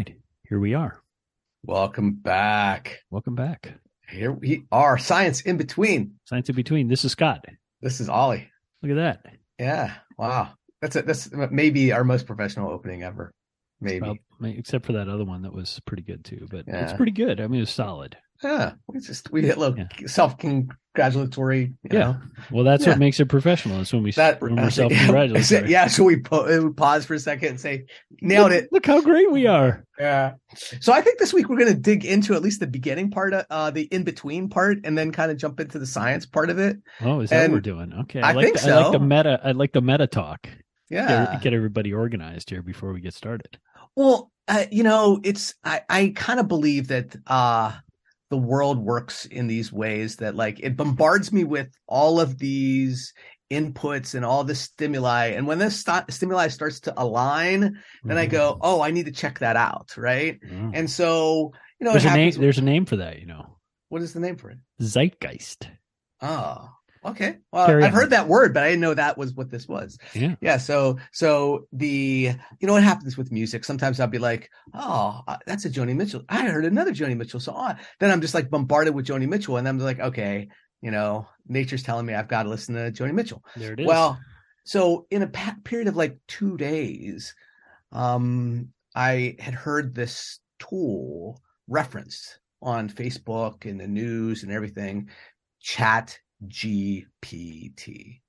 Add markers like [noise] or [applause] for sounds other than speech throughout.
right. Here we are. Welcome back. Welcome back. Here we are. Science in between. Science in between. This is Scott. This is Ollie. Look at that. Yeah. Wow. That's it. That's maybe our most professional opening ever. Maybe. Well, except for that other one that was pretty good too, but it's pretty good. I mean, it's solid. Yeah. We just we hit a little Yeah. self congratulatory. Yeah. Know? Well, that's Yeah. what makes it professional. Is when we That when we're uh, [laughs] self yeah, congratulatory. yeah. So we, po- we pause for a second and say, nailed it. Look how great we are. Yeah. So I think this week we're going to dig into at least the beginning part, of, uh, the in between part, and then kind of jump into the science part of it. Oh, is that And what we're doing? Okay. I like think the, I like the meta. I like the meta talk. Yeah. Get, get everybody organized here before we get started. Well, uh, you know, it's I, I kind of believe that uh the world works in these ways that like it bombards me with all of these inputs and all the stimuli and when this st- stimuli starts to align then i Mhm. go oh i need to check that out right Oh. and so you know there's a name. happens There's a name for that. You know, what is the name for it zeitgeist. oh okay well Carry i've on. heard that word but i didn't know that was what this was Yeah. yeah so so the you know what happens with music sometimes i'll be like oh uh, that's a joni mitchell i heard another joni mitchell song oh. then i'm just like bombarded with joni mitchell and i'm like okay you know nature's telling me i've got to listen to joni mitchell There it is. well so in a pa- period of like two days um i had heard this tool referenced on facebook and the news and everything chat gpt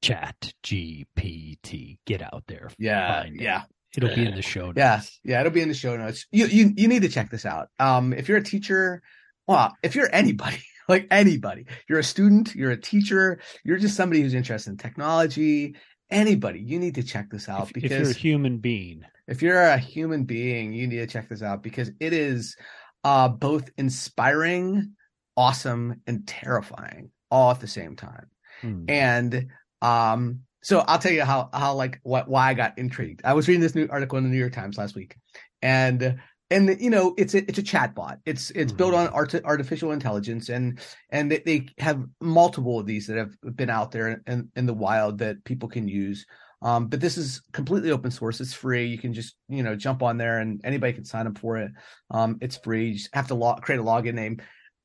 Chat GPT. Get out there. yeah Find it. yeah It'll be in the show notes. Yeah, yeah, it'll be in the show notes. You you you need to check this out. Um, if you're a teacher, well, if you're anybody, [laughs] like anybody, you're a student, you're a teacher, you're just somebody who's interested in technology. Anybody, you need to check this out If, if because you're a human being, if you're a human being, you need to check this out because it is uh both inspiring, awesome, and terrifying all at the same time. Hmm, and um so i'll tell you how how like what why i got intrigued. I was reading this new article in the new york times last week and and you know it's a it's a chat bot it's it's built Mhm. on art, artificial intelligence and and they, they have multiple of these that have been out there in, in the wild that people can use. Um, but this is completely open source. It's free. You can just you know jump on there and anybody can sign up for it. Um, it's free. You just have to log, create a login name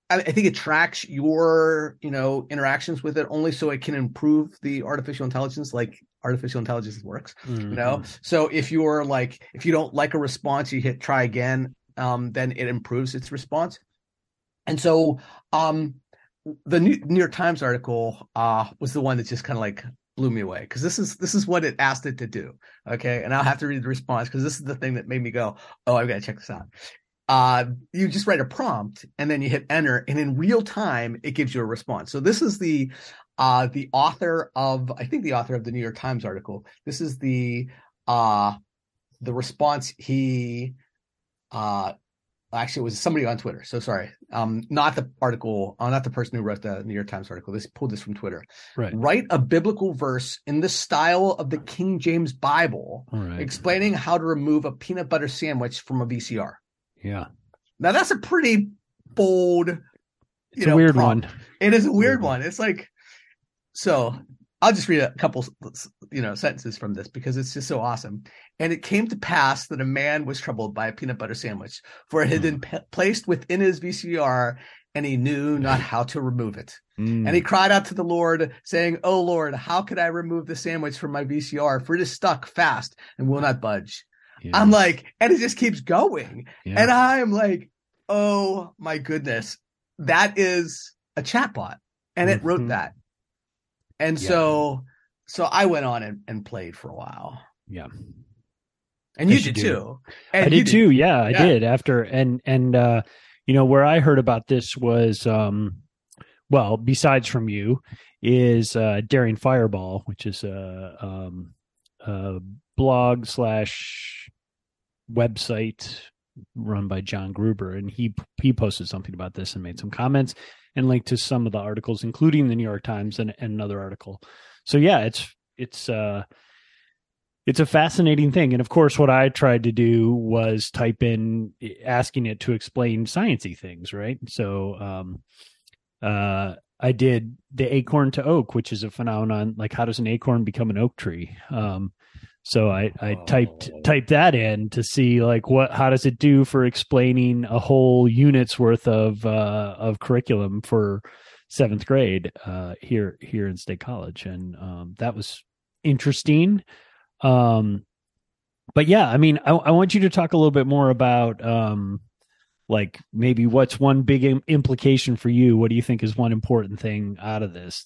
I, I think it tracks your, you know, interactions with it only so it can improve the artificial intelligence, like artificial intelligence works. You know, mhm. so if you're like, if you don't like a response, you hit try again, um, then it improves its response. And so, um, the New, New York Times article uh, was the one that just kind of like blew me away because this is this is what it asked it to do. Okay, and I'll have to read the response because this is the thing that made me go, "Oh, I've got to check this out." Uh, you just write a prompt and then you hit enter, and in real time it gives you a response. So this is the uh, the author of I think the author of the New York Times article. This is the uh, the response he uh actually it was somebody on Twitter. So sorry. Um not the article, uh, not the person who wrote the New York Times article. This pulled this from Twitter. right. Write a biblical verse in the style of the King James Bible right. explaining how to remove a peanut butter sandwich from a VCR. Yeah. Now that's a pretty bold It's you a know, weird prompt. one. It is a Weird weird one. It's like so I'll just read a couple you know sentences from this because it's just so awesome. And it came to pass that a man was troubled by a peanut butter sandwich, for it had been Hmm. p- placed within his VCR, and he knew [laughs] not how to remove it. Mm. And he cried out to the Lord, saying, "Oh Lord, how could I remove the sandwich from my VCR? For it is stuck fast and will not budge." Yeah. I'm like, and it just keeps going. Yeah. And I'm like, oh my goodness, that is a chatbot. And it wrote that. And Yeah. so so I went on and, and played for a while. yeah. And you Yes, you did too. And I you did too. Yeah, I did after and and uh you know where I heard about this was um well besides from you is uh Daring Fireball which is a um a blog slash website run by John Gruber and he he posted something about this and made some comments and linked to some of the articles including the New York Times and, and another article. So yeah, it's it's uh it's a fascinating thing. And of course what i tried to do was type in asking it to explain sciency things right? So um uh i did the acorn to oak which is a phenomenon like how does an acorn become an oak tree? Um So I, I typed oh. typed that in to see like what how does it do for explaining a whole unit's worth of uh, of curriculum for seventh grade uh, here here in State College, and um, that was interesting. Um, but yeah, I mean, I, I, want you to talk a little bit more about um, like maybe what's one big Im- implication for you. What do you think is one important thing out of this?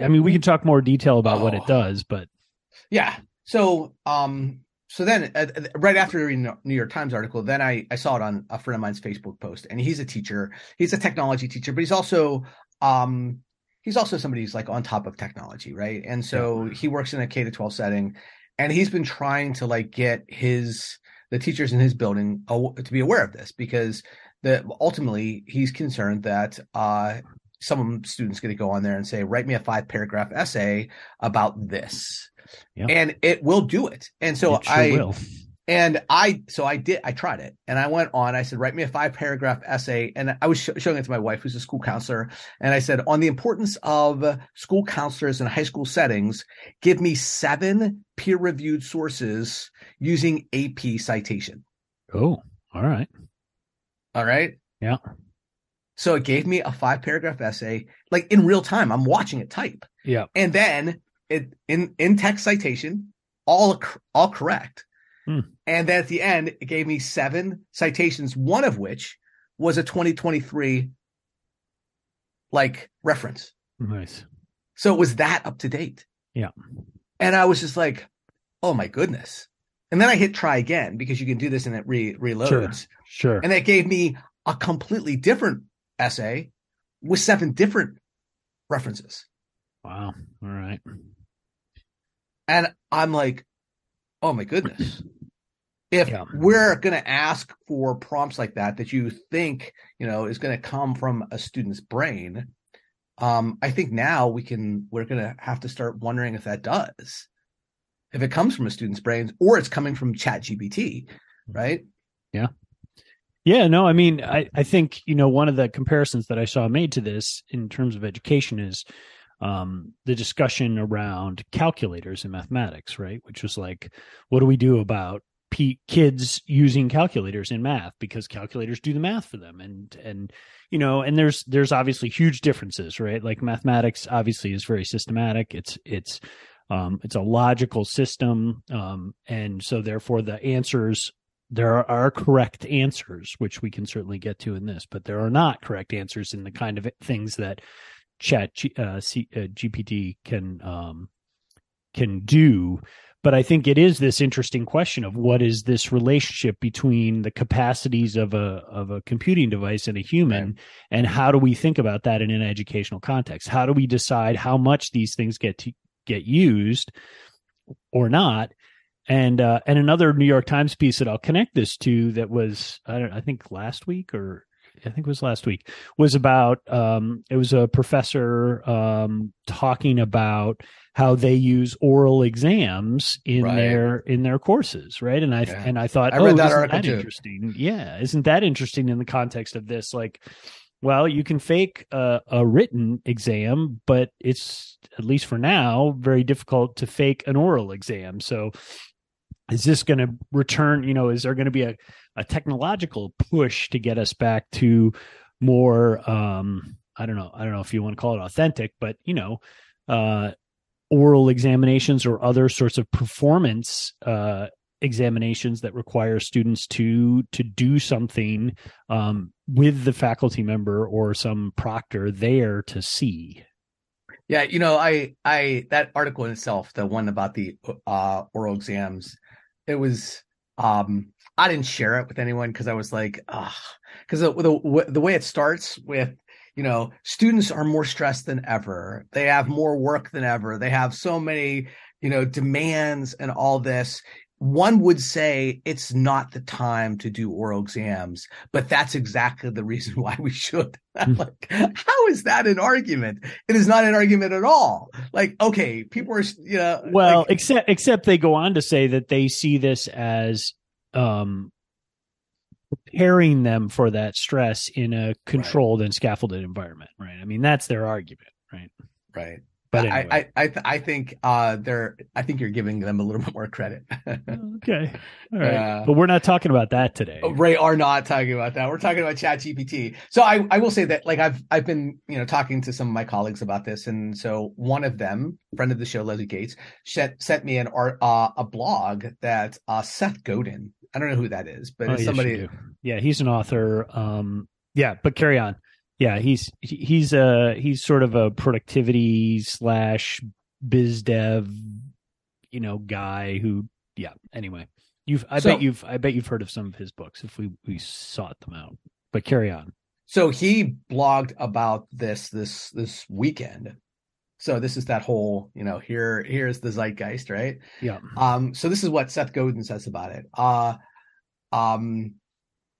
I mean, we can talk more detail about oh. what it oh. does, but yeah. So, um, so then uh, right after reading the New York Times article, then I, I saw it on a friend of mine's Facebook post and he's a teacher. He's a technology teacher, but he's also, um, he's also somebody who's like on top of technology. Right. And so he works in a K to 12 setting and he's been trying to like get his, the teachers in his building to be aware of this because the ultimately he's concerned that uh, some students going to go on there and say, write me a five paragraph essay about this And it will do it. And so sure I will. And I, so I did, I tried it and I went on, I said, write me a five paragraph essay. And I was sh- showing it to my wife, who's a school counselor. And I said, on the importance of school counselors in high school settings, give me seven peer reviewed sources using AP citation. Oh, all right. All right. Yeah. So it gave me a five paragraph essay, like in real time. I'm watching it type. Yeah. And then it in in text citation, all all correct. Hmm. And then at the end, it gave me seven citations, one of which was a 2023 like reference. Nice. So it was that up to date. Yeah. And I was just like, oh my goodness. And then I hit try again because you can do this and it re- reloads. Sure. sure. And that gave me a completely different essay with seven different references. Wow. All right. And I'm like, oh my goodness. If yeah. we're going to ask for prompts like that, that you think, you know, is going to come from a student's brain, um, I think now we can, we're going to have to start wondering if that does. If it comes from a student's brain or it's coming from chat GPT, right? Yeah. Yeah, no, I mean, I, I think, you know, one of the comparisons that I saw made to this in terms of education is um, the discussion around calculators in mathematics, right? Which was like, what do we do about p- kids using calculators in math because calculators do the math for them, and and you know, and there's there's obviously huge differences, right? Like mathematics obviously is very systematic. It's it's um, it's a logical system, um, and so therefore the answers there are correct answers, which we can certainly get to in this, but there are not correct answers in the kind of things that chat G, uh, C, uh, gpt can um, can do. But i think it is this interesting question of what is this relationship between the capacities of a of a computing device and a human right. and how do we think about that in an educational context? How do we decide how much these things get to get used or not? And uh, and another New York Times piece that I'll connect this to that was I, I think last week or I think it was last week, was about um, it was a professor um, talking about how they use oral exams in right. their in their courses, right? And I yeah. and I thought, I oh, that article that too. interesting. Yeah, isn't that interesting in the context of this? Like, well, you can fake a, a written exam, but it's at least for now very difficult to fake an oral exam. So, is this going to return? You know, is there going to be a a technological push to get us back to more um i don't know i don't know if you want to call it authentic but you know uh oral examinations or other sorts of performance uh examinations that require students to to do something um, with the faculty member or some proctor there to see. Yeah you know i i that article itself the one about the uh oral exams it was um I didn't share it with anyone because I was like, ah, because the, the the way it starts with, you know, students are more stressed than ever. They have more work than ever. They have so many, you know, demands and all this. One would say it's not the time to do oral exams, but that's exactly the reason why we should. [laughs] Hmm. like, how is that an argument? It is not an argument at all. Like, okay, people are, you know, well, like, except except they go on to say that they see this as um, preparing them for that stress in a controlled right. and scaffolded environment, right? I mean, that's their argument, right? Right. But anyway. I I I, I think uh they're I think you're giving them a little bit [laughs] more credit. okay, all right, Uh, but we're not talking about that today. Ray are not talking about that. We're talking about Chat GPT. So I, I will say that like I've I've been you know talking to some of my colleagues about this, and so one of them, friend of the show, Leslie Gates, sent sent me an art uh, a blog that uh, Seth Godin. I don't know who that is, but Oh, it's yes, somebody. Yeah, he's an author. Um, yeah, but carry on. Yeah, he's he's a he's sort of a productivity slash biz dev, you know, guy who. Yeah. Anyway, you've I So- bet you've I bet you've heard of some of his books if we we sought them out. But carry on. So he blogged about this this this weekend. So this is that whole you know here here's the zeitgeist, right? Yeah. Um, so this is what Seth Godin says about it. Uh, um,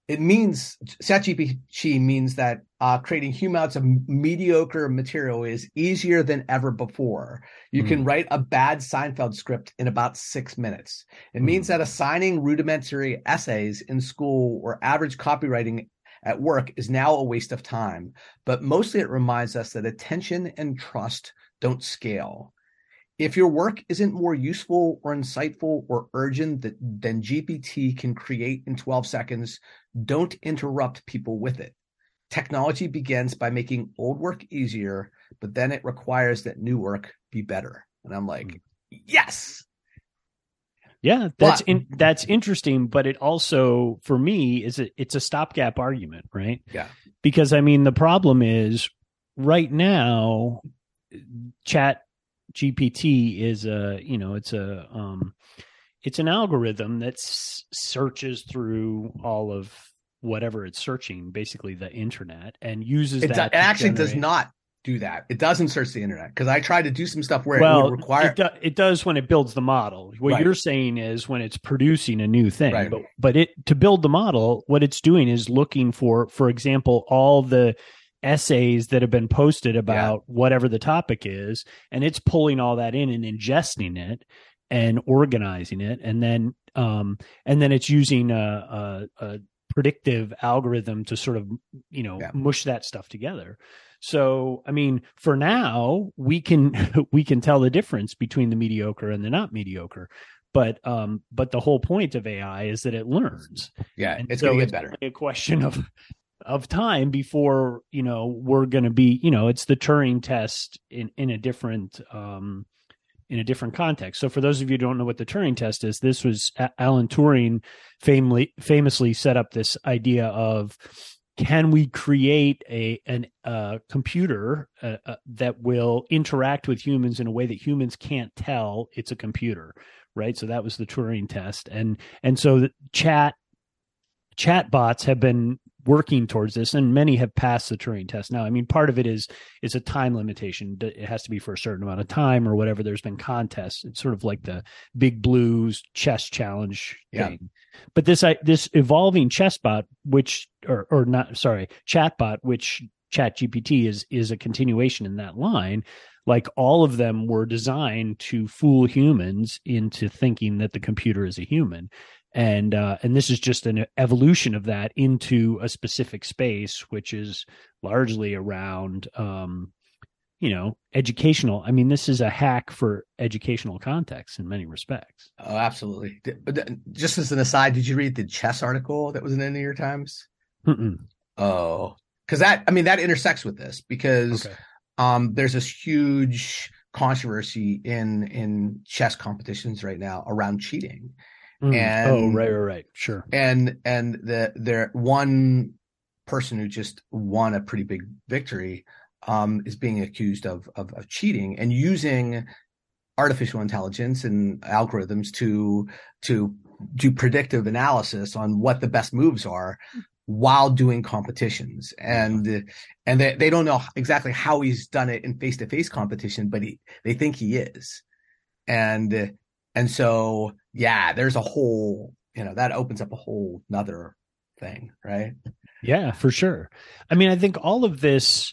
it means ChatGPT means that uh, creating huge amounts of mediocre material is easier than ever before. You can write a bad Seinfeld script in about six minutes. It means that assigning rudimentary essays in school or average copywriting at work is now a waste of time. But mostly it reminds us that attention and trust don't scale. If your work isn't more useful or insightful or urgent that, than GPT can create in 12 seconds, don't interrupt people with it. Technology begins by making old work easier, but then it requires that new work be better. And I'm like, hmm. yes. Yeah, that's But- in, that's interesting, but it also for me is a, it's a stopgap argument, right? Yeah. Because I mean the problem is right now chat GPT is a, you know, it's a um it's an algorithm that s- searches through all of whatever it's searching, basically the internet and uses It, do- that it to actually does not do that. It doesn't search the internet because I tried to do some stuff where it well, would require. it, do, it does when it builds the model. What Right. you're saying is when it's producing a new thing, Right. but but it to build the model, what it's doing is looking for, for example, all the essays that have been posted about whatever the topic is, and it's pulling all that in and ingesting it and organizing it, and then um and then it's using a, a, a predictive algorithm to sort of you know Yeah. mush that stuff together. So, I mean, for now, we can [laughs] we can tell the difference between the mediocre and the not mediocre. But um, but the whole point of AI is that it learns. yeah, And it's so going to get better. a question of of time before you know we're going to be you know it's the Turing test in in a different um in a different context. So for those of you who don't know what the Turing test is, this was Alan Turing famously famously set up this idea of can we create a an uh, computer uh, uh, that will interact with humans in a way that humans can't tell it's a computer right so that was the turing test and and so the chat chat bots have been working towards this and many have passed the turing test. Now i mean part of it is is a time limitation. It has to be for a certain amount of time or whatever. There's been contests. It's sort of like the big blues chess challenge Yeah. thing. But this I, this evolving chess bot which or or not sorry chatbot which chat gpt is is a continuation in that line like all of them were designed to fool humans into thinking that the computer is a human and uh, and this is just an evolution of that into a specific space which is largely around um you know educational i mean this is a hack for educational context in many respects Oh, absolutely. But Just as an aside, did you read the chess article that was in the New York Times? Mm-mm. Oh, because that I mean that intersects with this because okay um, there's this huge controversy in in chess competitions right now around cheating, Mm. and- oh right right right. Sure. and and the there one person who just won a pretty big victory um, is being accused of, of of cheating and using artificial intelligence and algorithms to to do predictive analysis on what the best moves are while doing competitions. And and they, they don't know exactly how he's done it in face-to-face competition but he they think he is. And and so yeah there's a whole you know that opens up a whole nother thing right Yeah, for sure. I mean, I think all of this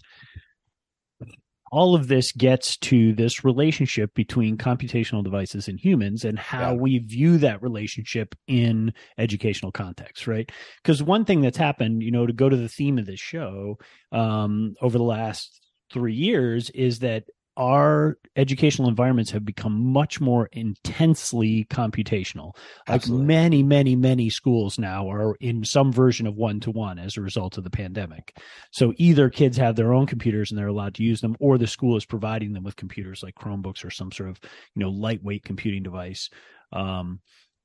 all of this gets to this relationship between computational devices and humans and how Yeah. we view that relationship in educational context, right? Because one thing that's happened, you know, to go to the theme of this show um, over the last three years is that our educational environments have become much more intensely computational. Absolutely. Like many, many, many schools now are in some version of one to one as a result of the pandemic. So either kids have their own computers and they're allowed to use them, or the school is providing them with computers like Chromebooks or some sort of you know lightweight computing device. Um,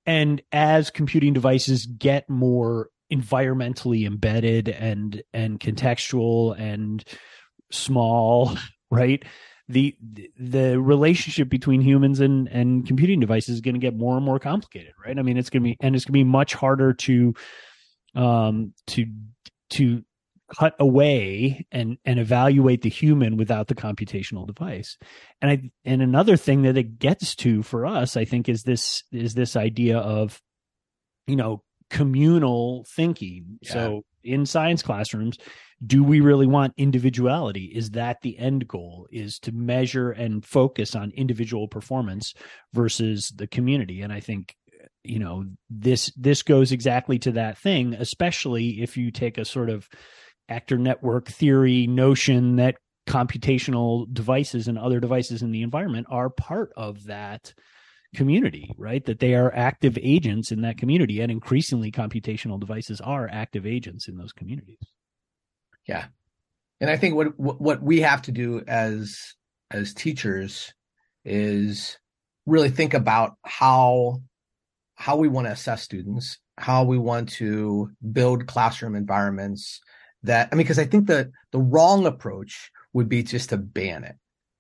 and as computing devices get more environmentally embedded and and contextual and small [laughs] right the the relationship between humans and and computing devices is going to get more and more complicated right? I mean it's going to be and it's going to be much harder to um to to cut away and and evaluate the human without the computational device. And i and another thing that it gets to for us i think is this is this idea of you know communal thinking. Yeah. so in science classrooms do we really want individuality? Is that the end goal is to measure and focus on individual performance versus the community? And i think you know this this goes exactly to that thing especially if you take a sort of actor network theory notion that computational devices and other devices in the environment are part of that community right that they are active agents in that community and increasingly computational devices are active agents in those communities Yeah. And I think what what we have to do as as teachers is really think about how how we want to assess students, how we want to build classroom environments that I mean because I think that the wrong approach would be just to ban it,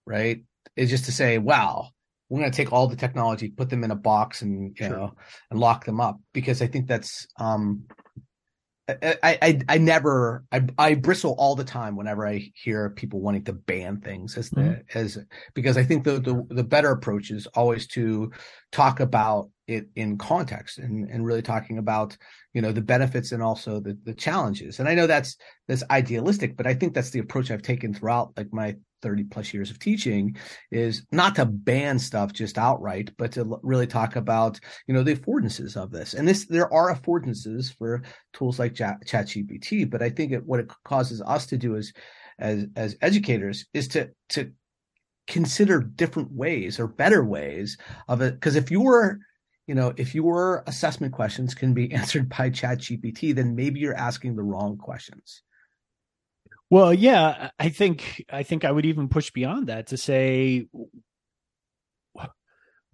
right? Is just to say, wow, we're going to take all the technology, put them in a box and you Sure. know and lock them up because I think that's um I, I I never I I bristle all the time whenever I hear people wanting to ban things as the Mhm. as because I think the, the the better approach is always to talk about it in context and and really talking about you know the benefits and also the the challenges and I know that's that's idealistic but I think that's the approach I've taken throughout like my 30 plus years of teaching is not to ban stuff just outright but to really talk about you know the affordances of this and this there are affordances for tools like Chat ChatGPT. But I think it, what it causes us to do as as as educators is to to consider different ways or better ways of it. Because if your you know if your assessment questions can be [laughs] answered by ChatGPT, then maybe you're asking the wrong questions. Well, yeah, I think I think I would even push beyond that to say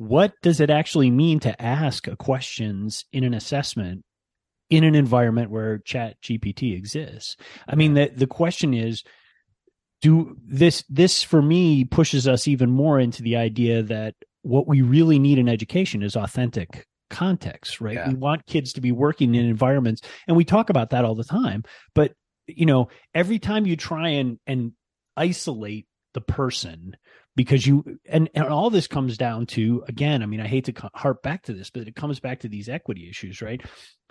what does it actually mean to ask questions in an assessment in an environment where chat gpt exists i mean the the question is do this this for me pushes us even more into the idea that what we really need in education is authentic context right Yeah. we want kids to be working in environments and we talk about that all the time but you know every time you try and and isolate the person because you and, and all this comes down to again i mean i hate to harp back to this but it comes back to these equity issues right?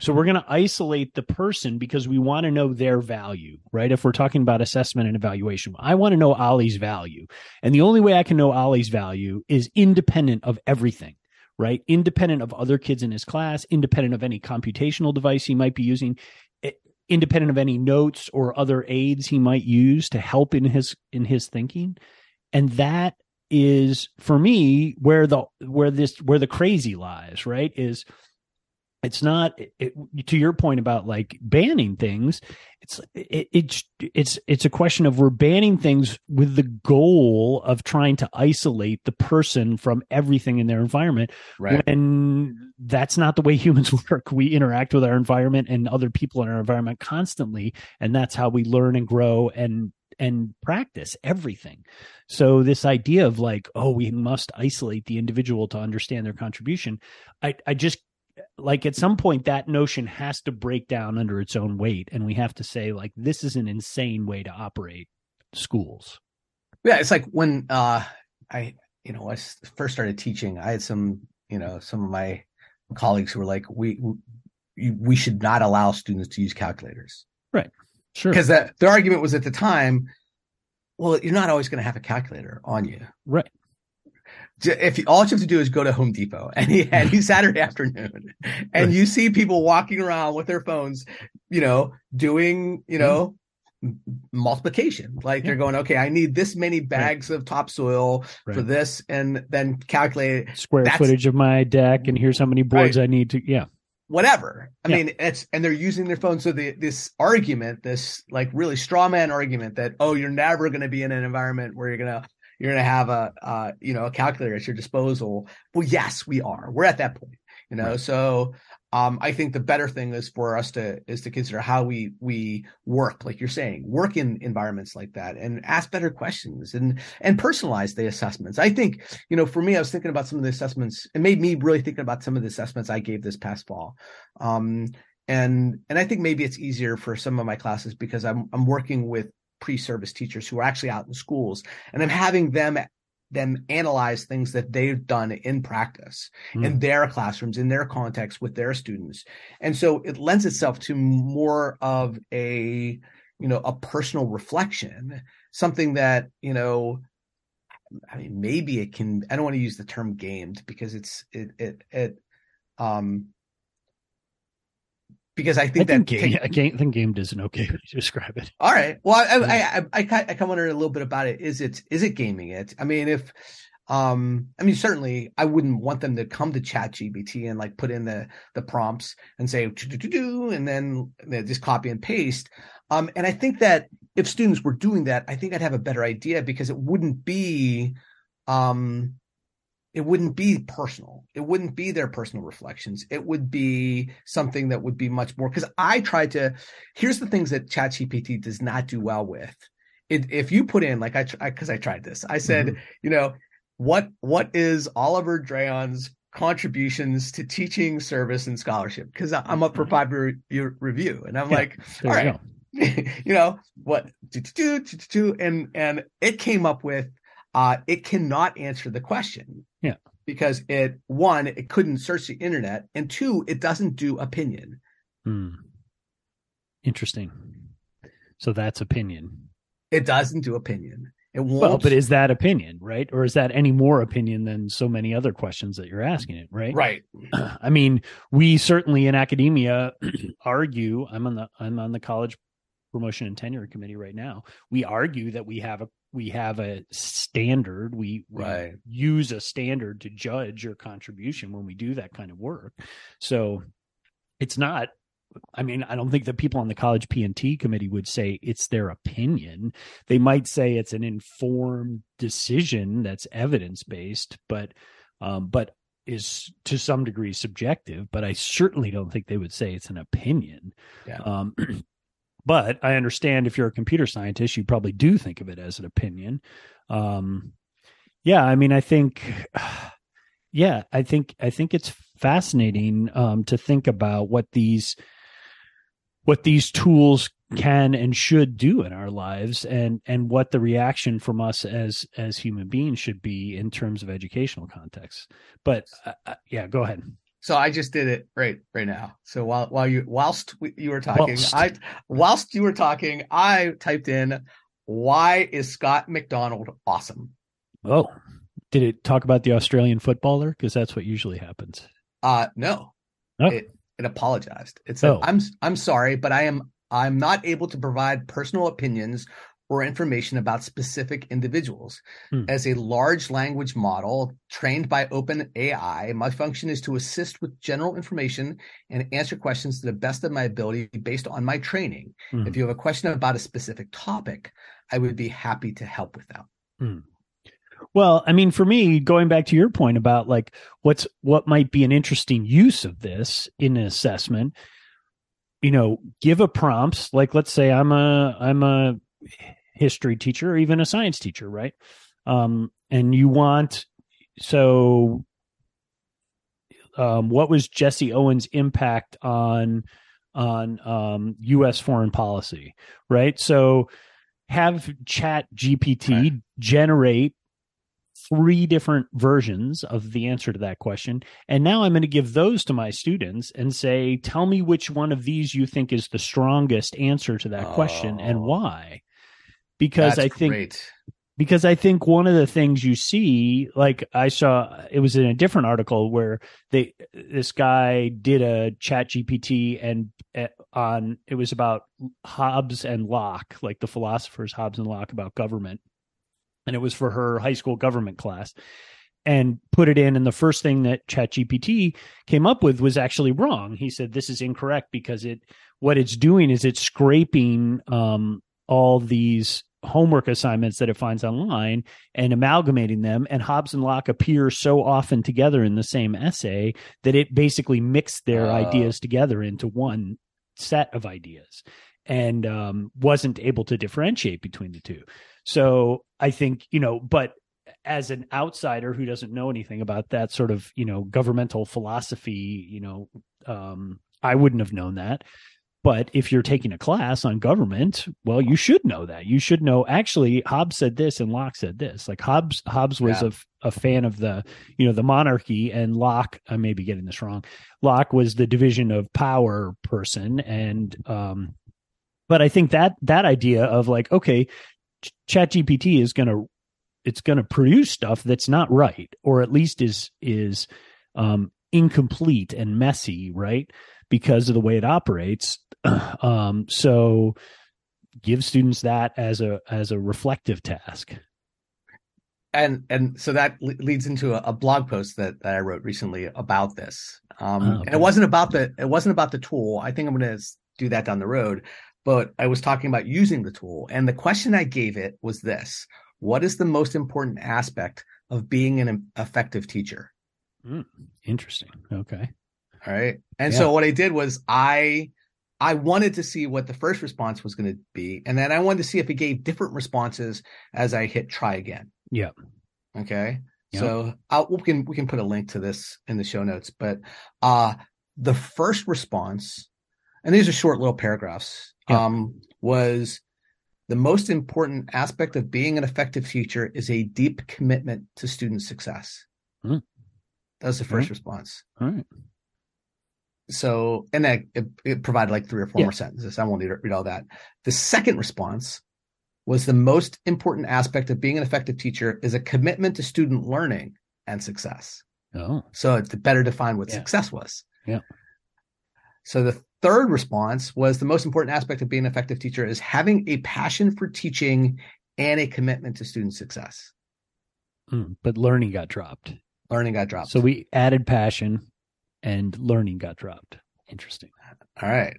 So we're going to isolate the person because we want to know their value right? If we're talking about assessment and evaluation i want to know ollie's value. And the only way i can know ollie's value is independent of everything right? Independent of other kids in his class independent of any computational device he might be using eh, independent of any notes or other aids he might use to help in his in his thinking and that is for me where the where this where the crazy lies right is it's not it, to your point about like banning things it's it, it's it's it's a question of we're banning things with the goal of trying to isolate the person from everything in their environment Right. and that's not the way humans [laughs] work we interact with our environment and other people in our environment constantly and that's how we learn and grow and and practice everything. So this idea of like oh we must isolate the individual to understand their contribution i i just like at some point that notion has to break down under its own weight and we have to say like this is an insane way to operate schools. Yeah, it's like when uh I you know i first started teaching, I had some you know some of my colleagues who were like, we we, should not allow students to use calculators sure because the their argument was at the time, well, you're not always going to have a calculator on you. right If you, all you have to do is go to Home Depot [laughs] any any [laughs] Saturday afternoon, and Right. you see people walking around with their phones, you know, doing you mm-hmm. know multiplication. Like yeah. they're going, okay, I need this many bags right. of topsoil right. for this, and then calculate square footage of my deck, and here's how many boards. I need to. Yeah, whatever. I yeah. mean, it's and they're using their phone. So the this argument, this like really straw man argument that oh, you're never going to be in an environment where you're gonna you're gonna have a uh, you know a calculator at your disposal. Well, yes, we are. We're at that point. You know, so um, I think the better thing is for us to is to consider how we we work, like you're saying, work in environments like that, and ask better questions and and personalize the assessments. I think you know, for me, I was thinking about some of the assessments. It made me really thinking about some of the assessments I gave this past fall. Um, and and I think maybe it's easier for some of my classes because I'm I'm working with pre-service teachers who are actually out in schools, and I'm having them them analyze things that they've done in practice mm. in their classrooms in their context with their students and so it lends itself to more of a you know a personal reflection something that you know i mean maybe it can i don't want to use the term gamed because it's it it it um because I think I that game, take, I think game is an okay [laughs] way to describe it. All right. Well, I I, I, I, I kind of wonder a little bit about it. Is it is it gaming it? I mean, if um, I mean, certainly I wouldn't want them to come to Chat GPT and like put in the the prompts and say do and then just copy and paste. Um, and I think that if students were doing that, I think I'd have a better idea because it wouldn't be um it wouldn't be personal. It wouldn't be their personal reflections. It would be something that would be much more because I tried to. Here's the things that ChatGPT does not do well with. It, if you put in like I because I, I, tried this, I said, mm-hmm. you know, what what is Oliver Drayon's contributions to teaching, service, and scholarship? Because I'm up for mm-hmm. five year review, and I'm yeah, like, all right, [laughs] you know what, and and it came up with uh, it cannot answer the question. Yeah. Because it one, it couldn't search the internet, and two, it doesn't do opinion. Hmm. Interesting. So that's opinion. It doesn't do opinion. It won't. Well, but is that opinion, right? Or is that any more opinion than so many other questions that you're asking it, right? Right. [clears throat] I mean, we certainly in academia [clears throat] argue. I'm on the I'm on the college promotion and tenure committee right now. We argue that we have a we have a standard we, we right. use a standard to judge your contribution when we do that kind of work so it's not i mean i don't think the people on the college p&t committee would say it's their opinion they might say it's an informed decision that's evidence based but um, but is to some degree subjective but i certainly don't think they would say it's an opinion yeah. um, [clears throat] but I understand if you're a computer scientist, you probably do think of it as an opinion. Um, yeah, I mean, I think, [sighs] yeah, I think I think it's fascinating um, to think about what these what these tools can and should do in our lives and and what the reaction from us as as human beings should be in terms of educational context but uh, uh yeah go ahead so I just did it right right now. So while while you whilst you were talking, whilst. I whilst you were talking, I typed in why is Scott McDonald awesome? Oh, did it talk about the Australian footballer? Because that's what usually happens. Uh no. Oh. It it apologized. It said, oh. "I'm I'm sorry, but I am I'm not able to provide personal opinions or information about specific individuals. Hmm. As a large language model trained by OpenAI, my function is to assist with general information and answer questions to the best of my ability based on my training. Hmm. If you have a question about a specific topic, I would be happy to help with that. Hmm. Well, I mean, for me, going back to your point about like what's what might be an interesting use of this in an assessment, you know, give a prompts. Like, let's say I'm a I'm a history teacher or even a science teacher, right? Um, and you want so um, what was Jesse Owens' impact on on um, U.S. foreign policy, right? So have Chat GPT right. generate three different versions of the answer to that question. And now I'm going to give those to my students and say, tell me which one of these you think is the strongest answer to that oh. question and why because That's I think great. because I think one of the things you see, like I saw, it was in a different article where they this guy did a Chat GPT and uh, on it was about Hobbes and Locke, like the philosophers Hobbes and Locke about government, and it was for her high school government class, and put it in, and the first thing that Chat GPT came up with was actually wrong. He said this is incorrect because it what it's doing is it's scraping um, all these homework assignments that it finds online and amalgamating them and Hobbes and Locke appear so often together in the same essay that it basically mixed their uh. ideas together into one set of ideas and um, wasn't able to differentiate between the two. So I think, you know, but as an outsider who doesn't know anything about that sort of, you know, governmental philosophy, you know, um, I wouldn't have known that. But if you're taking a class on government, well, you should know that. You should know. Actually, Hobbes said this, and Locke said this. Like Hobbes, Hobbes was yeah. a, a fan of the, you know, the monarchy, and Locke. I may be getting this wrong. Locke was the division of power person, and um, but I think that that idea of like, okay, Chat GPT is going to, it's going to produce stuff that's not right, or at least is is um, incomplete and messy, right? Because of the way it operates [clears throat] um, so give students that as a as a reflective task and and so that leads into a, a blog post that, that I wrote recently about this. Um, oh, okay. And it wasn't about the it wasn't about the tool. I think I'm going to do that down the road. But I was talking about using the tool, and the question I gave it was this: What is the most important aspect of being an effective teacher? Mm, interesting. Okay. All right. And yeah. so what I did was I I wanted to see what the first response was going to be, and then I wanted to see if it gave different responses as I hit try again. Yeah. Okay. Yep. So I'll, we can we can put a link to this in the show notes, but uh the first response, and these are short little paragraphs, yep. um, was the most important aspect of being an effective teacher is a deep commitment to student success. Mm. That was the 1st mm. response. All right so and that it, it, provided like three or four yeah. more sentences. I won't need to read all that. The second response was the most important aspect of being an effective teacher is a commitment to student learning and success. Oh. So it's better to define what yeah. success was. Yeah. So the third response was the most important aspect of being an effective teacher is having a passion for teaching and a commitment to student success. Mm, but learning got dropped. Learning got dropped. So we added passion and learning got dropped. Interesting. All right.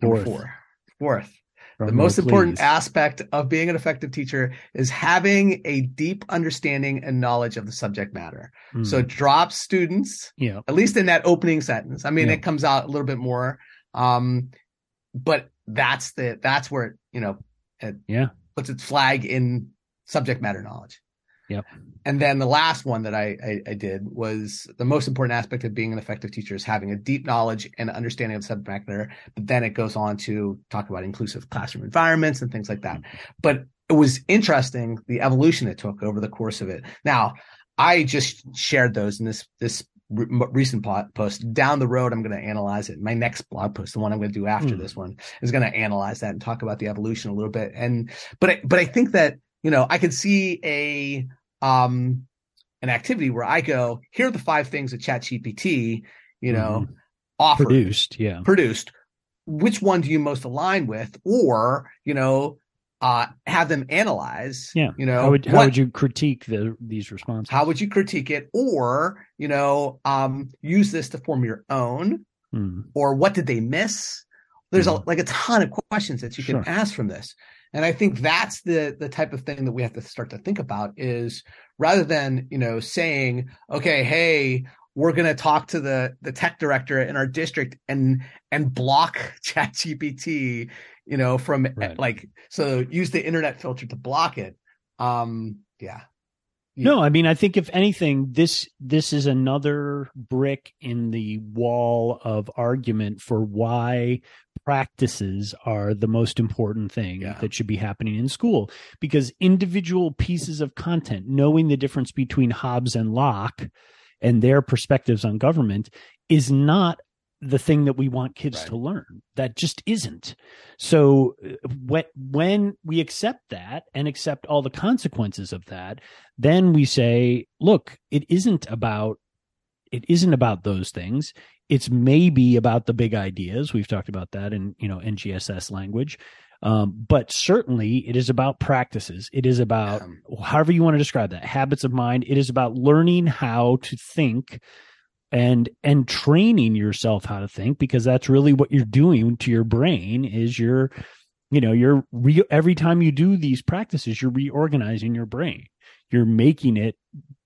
Fourth. Four. Fourth. From the most important aspect of being an effective teacher is having a deep understanding and knowledge of the subject matter. Mm. So drop students, yeah. at least in that opening sentence. I mean, yeah. it comes out a little bit more. Um, but that's the that's where it, you know, it yeah. puts its flag in subject matter knowledge. Yep. And then the last one that I, I, I, did was the most important aspect of being an effective teacher is having a deep knowledge and understanding of subject matter. But then it goes on to talk about inclusive classroom environments and things like that. Mm-hmm. But it was interesting the evolution it took over the course of it. Now, I just shared those in this this recent post. Down the road, I'm going to analyze it. My next blog post, the one I'm going to do after mm. this one, is going to analyze that and talk about the evolution a little bit. And but I, but I think that you know I can see a um, an activity where I go, here are the five things that ChatGPT, you know, mm-hmm. offered, produced, yeah, produced. Which one do you most align with, or you know, uh, have them analyze? Yeah, you know, how would how what, would you critique the these responses? How would you critique it, or you know, um, use this to form your own, mm. or what did they miss? There's mm. a, like a ton of questions that you can ask from this. And I think that's the the type of thing that we have to start to think about is rather than, you know, saying, okay, hey, we're going to talk to the the tech director in our district and and block [laughs] chat gpt you know from right. like so use the internet filter to block it um yeah no, I mean, I think if anything, this this is another brick in the wall of argument for why practices are the most important thing yeah. that should be happening in school. Because individual pieces of content, knowing the difference between Hobbes and Locke and their perspectives on government, is not the thing that we want kids Right. to learn. That just isn't. So uh, when when we accept that and accept all the consequences of that, then we say, look, it isn't about it isn't about those things. It's maybe about the big ideas. We've talked about that in you know NGSS language. Um, but certainly it is about practices. It is about Um, however you want to describe that habits of mind. It is about learning how to think and and training yourself how to think because that's really what you're doing to your brain is you're you know you're re- every time you do these practices you're reorganizing your brain. You're making it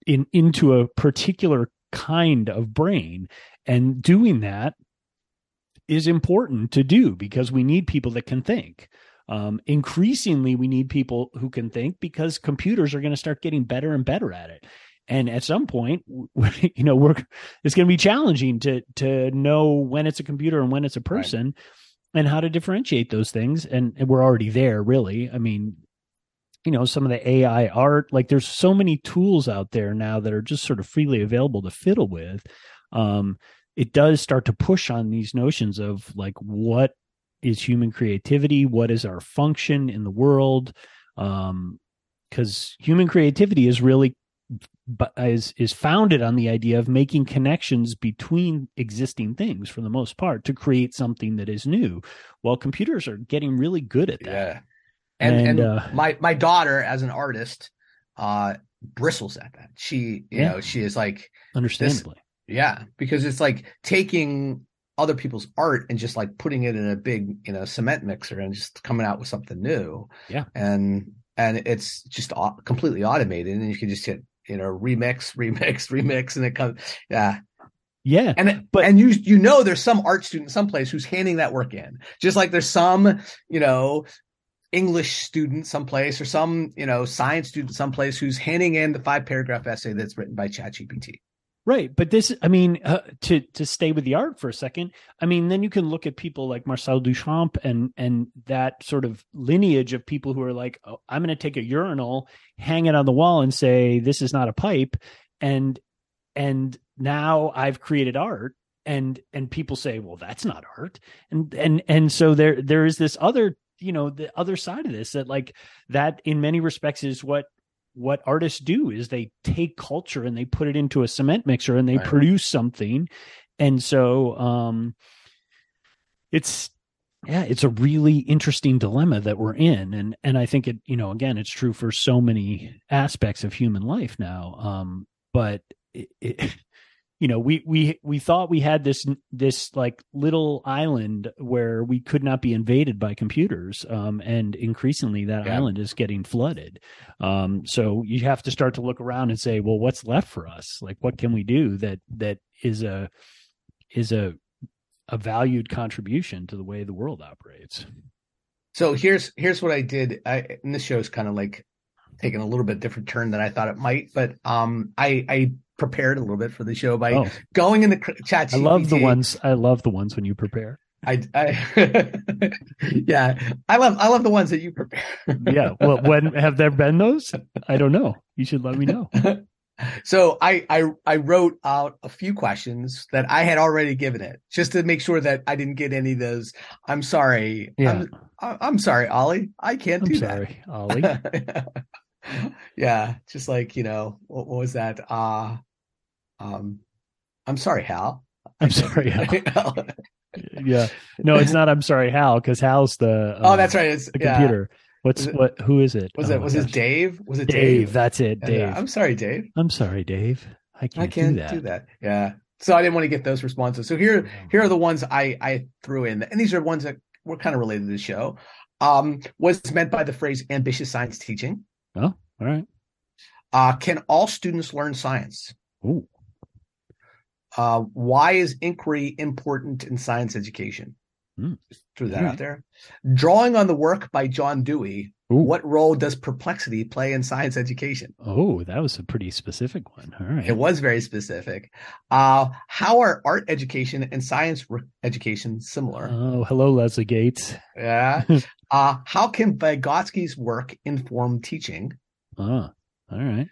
in into a particular kind of brain and doing that is important to do because we need people that can think. Um, increasingly we need people who can think because computers are going to start getting better and better at it and at some point [laughs] you know we're it's going to be challenging to to know when it's a computer and when it's a person and how to differentiate those things. And, and we're already there really. I mean you know some of the ai art like there's so many tools out there now that are just sort of freely available to fiddle with. Um it does start to push on these notions of like what is human creativity? What is our function in the world? Um because human creativity is really but is is founded on the idea of making connections between existing things for the most part to create something that is new well computers are getting really good at that yeah. And and, And, uh, my my daughter as an artist uh bristles at that. She you Yeah. know, she is like understandably yeah, because it's like taking other people's art and just like putting it in a big, you know, cement mixer and just coming out with something new. Yeah. And and it's just completely automated and you can just hit, you know, remix, [laughs] remix, remix and it comes yeah. yeah And But- and you you know there's some art student someplace who's handing that work in. Just like there's some, you know, English student someplace or some, you know, science student someplace who's handing in the five paragraph essay that's written by ChatGPT. Right, but this, I mean, uh, to to stay with the art for a second, I mean, then you can look at people like Marcel Duchamp and and that sort of lineage of people who are like, oh, I'm going to take a urinal, hang it on the wall, and say this is not a pipe, and and now I've created art, and and people say, well, that's not art, and and and so there there is this other, you know, the other side of this that like that in many respects is what what artists do is they take culture and they put it into a cement mixer and they Right. produce something. And so um it's yeah it's a really interesting dilemma that we're in. And and i think it you know again it's true for so many aspects of human life now. Um but it, it [laughs] you know we we we thought we had this this like little island where we could not be invaded by computers um and increasingly that Yeah. island is getting flooded um so you have to start to look around and say well what's left for us like what can we do that that is a is a a valued contribution to the way the world operates So here's here's what I did. I and this show's kind of like taking a little bit different turn than I thought it might, but um I I prepared a little bit for the show by oh going in the chat. i love the ones i love the ones when you prepare I, I [laughs] yeah, I love I love the ones that you prepare. [laughs] yeah well when have there been those i don't know you should let me know [laughs] so I, I I wrote out a few questions that I had already given it just to make sure that I didn't get any of those. I'm sorry. Yeah. I'm, I'm sorry, Ollie. I can't do that. i'm do sorry ollie that. [laughs] yeah, just like you know, what, what was that? Uh um, I'm sorry, Hal. i'm sorry [laughs] hal yeah no it's not i'm sorry hal because hal's the oh, um, that's right. It's the yeah. computer what's it- what who is it Was Oh it was gosh. Dave? Was it dave Dave? that's it Yeah, dave I'm sorry, Dave. i'm sorry dave i can't, I can't do that, Yeah. So I didn't want to get those responses. So here, here are the ones I I threw in, and these are ones that were kind of related to the show. Um, what's meant by the phrase ambitious science teaching? Oh all right Uh, can all students learn science? Ooh. Uh, why is inquiry important in science education? Just threw that right. out there. Drawing on the work by John Dewey, Ooh. what role does perplexity play in science education? oh that was a pretty specific one all right It was very specific. Uh, how are art education and science re- education similar? oh hello leslie gates Yeah. [laughs] uh, how can Vygotsky's work inform teaching? oh all right